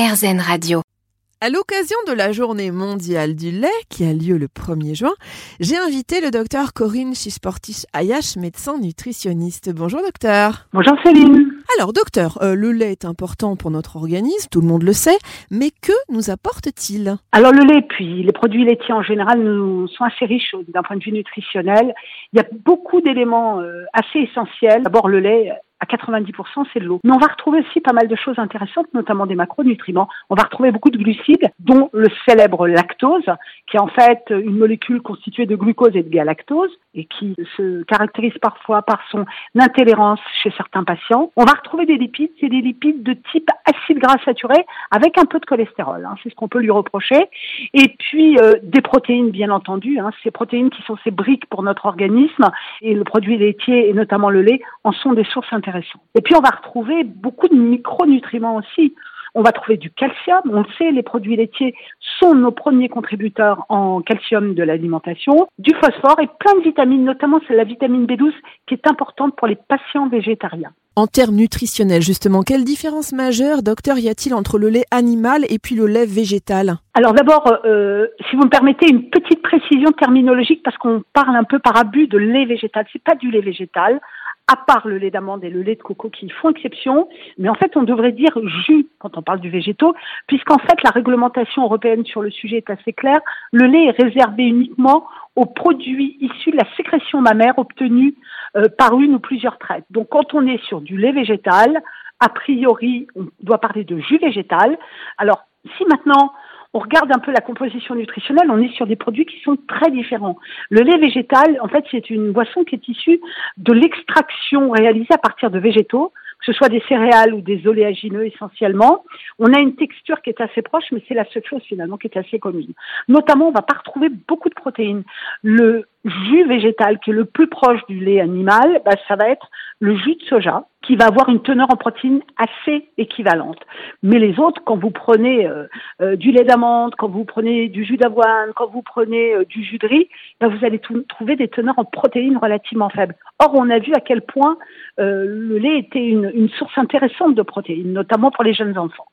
RZN Radio. À l'occasion de la journée mondiale du lait qui a lieu le 1er juin, j'ai invité le docteur Corinne Chisportis Ayash, médecin nutritionniste. Bonjour docteur. Bonjour Céline. Alors docteur, euh, le lait est important pour notre organisme, tout le monde le sait, mais que nous apporte-t-il? Alors le lait puis les produits laitiers en général nous sont assez riches d'un point de vue nutritionnel. Il y a beaucoup d'éléments euh, assez essentiels. D'abord le lait à 90%, c'est de l'eau. Mais on va retrouver aussi pas mal de choses intéressantes, notamment des macronutriments. On va retrouver beaucoup de glucides, dont le célèbre lactose, qui est en fait une molécule constituée de glucose et de galactose, et qui se caractérise parfois par son intolérance chez certains patients. On va retrouver des lipides, c'est des lipides de type acide gras saturé, avec un peu de cholestérol. Hein, c'est ce qu'on peut lui reprocher. Et puis euh, des protéines, bien entendu. Hein, ces protéines qui sont ces briques pour notre organisme, et le produit laitier, et notamment le lait, en sont des sources intéressantes et puis on va retrouver beaucoup de micronutriments aussi. On va trouver du calcium. On le sait, les produits laitiers sont nos premiers contributeurs en calcium de l'alimentation, du phosphore et plein de vitamines, notamment c'est la vitamine B12 qui est importante pour les patients végétariens. En termes nutritionnels, justement, quelle différence majeure, docteur, y a-t-il entre le lait animal et puis le lait végétal? Alors d'abord, euh, si vous me permettez une petite précision terminologique, parce qu'on parle un peu par abus de lait végétal. C'est pas du lait végétal à part le lait d'amande et le lait de coco qui font exception, mais en fait on devrait dire jus quand on parle du végétaux, puisqu'en fait la réglementation européenne sur le sujet est assez claire. Le lait est réservé uniquement aux produits issus de la sécrétion mammaire obtenue euh, par une ou plusieurs traites. Donc quand on est sur du lait végétal, a priori on doit parler de jus végétal. Alors si maintenant on regarde un peu la composition nutritionnelle, on est sur des produits qui sont très différents. Le lait végétal, en fait, c'est une boisson qui est issue de l'extraction réalisée à partir de végétaux, que ce soit des céréales ou des oléagineux essentiellement. On a une texture qui est assez proche, mais c'est la seule chose finalement qui est assez commune. Notamment, on va pas retrouver beaucoup de protéines. Le jus végétal qui est le plus proche du lait animal, bah, ça va être le jus de soja qui va avoir une teneur en protéines assez équivalente. Mais les autres, quand vous prenez euh, euh, du lait d'amande, quand vous prenez du jus d'avoine, quand vous prenez euh, du jus de riz, bah, vous allez trouver des teneurs en protéines relativement faibles. Or, on a vu à quel point le lait était une, une source intéressante de protéines, notamment pour les jeunes enfants.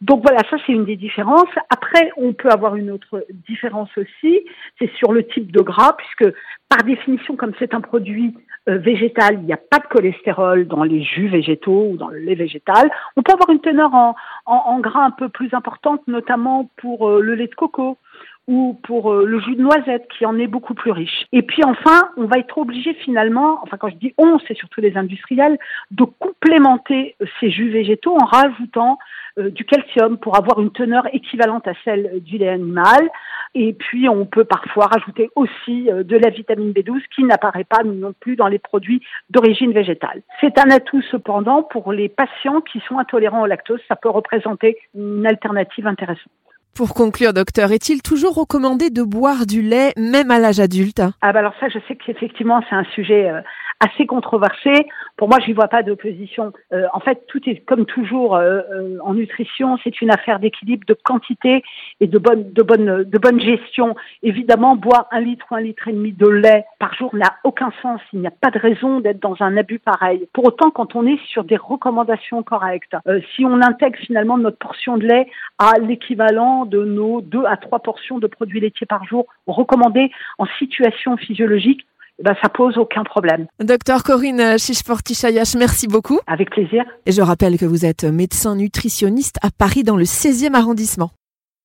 Donc voilà, ça c'est une des différences. Après, on peut avoir une autre différence aussi, c'est sur le type de gras, puisque par définition, comme c'est un produit euh, végétal, il n'y a pas de cholestérol dans les jus végétaux ou dans le lait végétal. On peut avoir une teneur en, en, gras un peu plus importante, notamment pour euh, le lait de coco ou pour euh, le jus de noisette qui en est beaucoup plus riche. Et puis enfin, on va être obligé finalement, enfin quand je dis on, c'est surtout les industriels, de complémenter ces jus végétaux en rajoutant euh, du calcium pour avoir une teneur équivalente à celle du lait animal. Et puis on peut parfois rajouter aussi euh, de la vitamine B12 qui n'apparaît pas non plus dans les produits d'origine végétale. C'est un atout cependant pour les patients qui sont intolérants au lactose, ça peut représenter une alternative intéressante. Pour conclure, docteur, est-il toujours recommandé de boire du lait même à l'âge adulte? Ah bah alors ça, je sais qu'effectivement c'est un sujet euh, assez controversé. Pour moi, je n'y vois pas d'opposition. Euh, en fait, tout est comme toujours euh, en nutrition, c'est une affaire d'équilibre, de quantité et de bonne, de bonne, de bonne gestion. Évidemment, boire un litre ou un litre et demi de lait par jour n'a aucun sens. Il n'y a pas de raison d'être dans un abus pareil. Pour autant, quand on est sur des recommandations correctes, si on intègre finalement notre portion de lait à l'équivalent de nos deux à trois portions de produits laitiers par jour recommandées en situation physiologique, eh ben, ça pose aucun problème. Docteur Corinne Chichportichayash, merci beaucoup. Avec plaisir. Et je rappelle que vous êtes médecin nutritionniste à Paris dans le 16e arrondissement.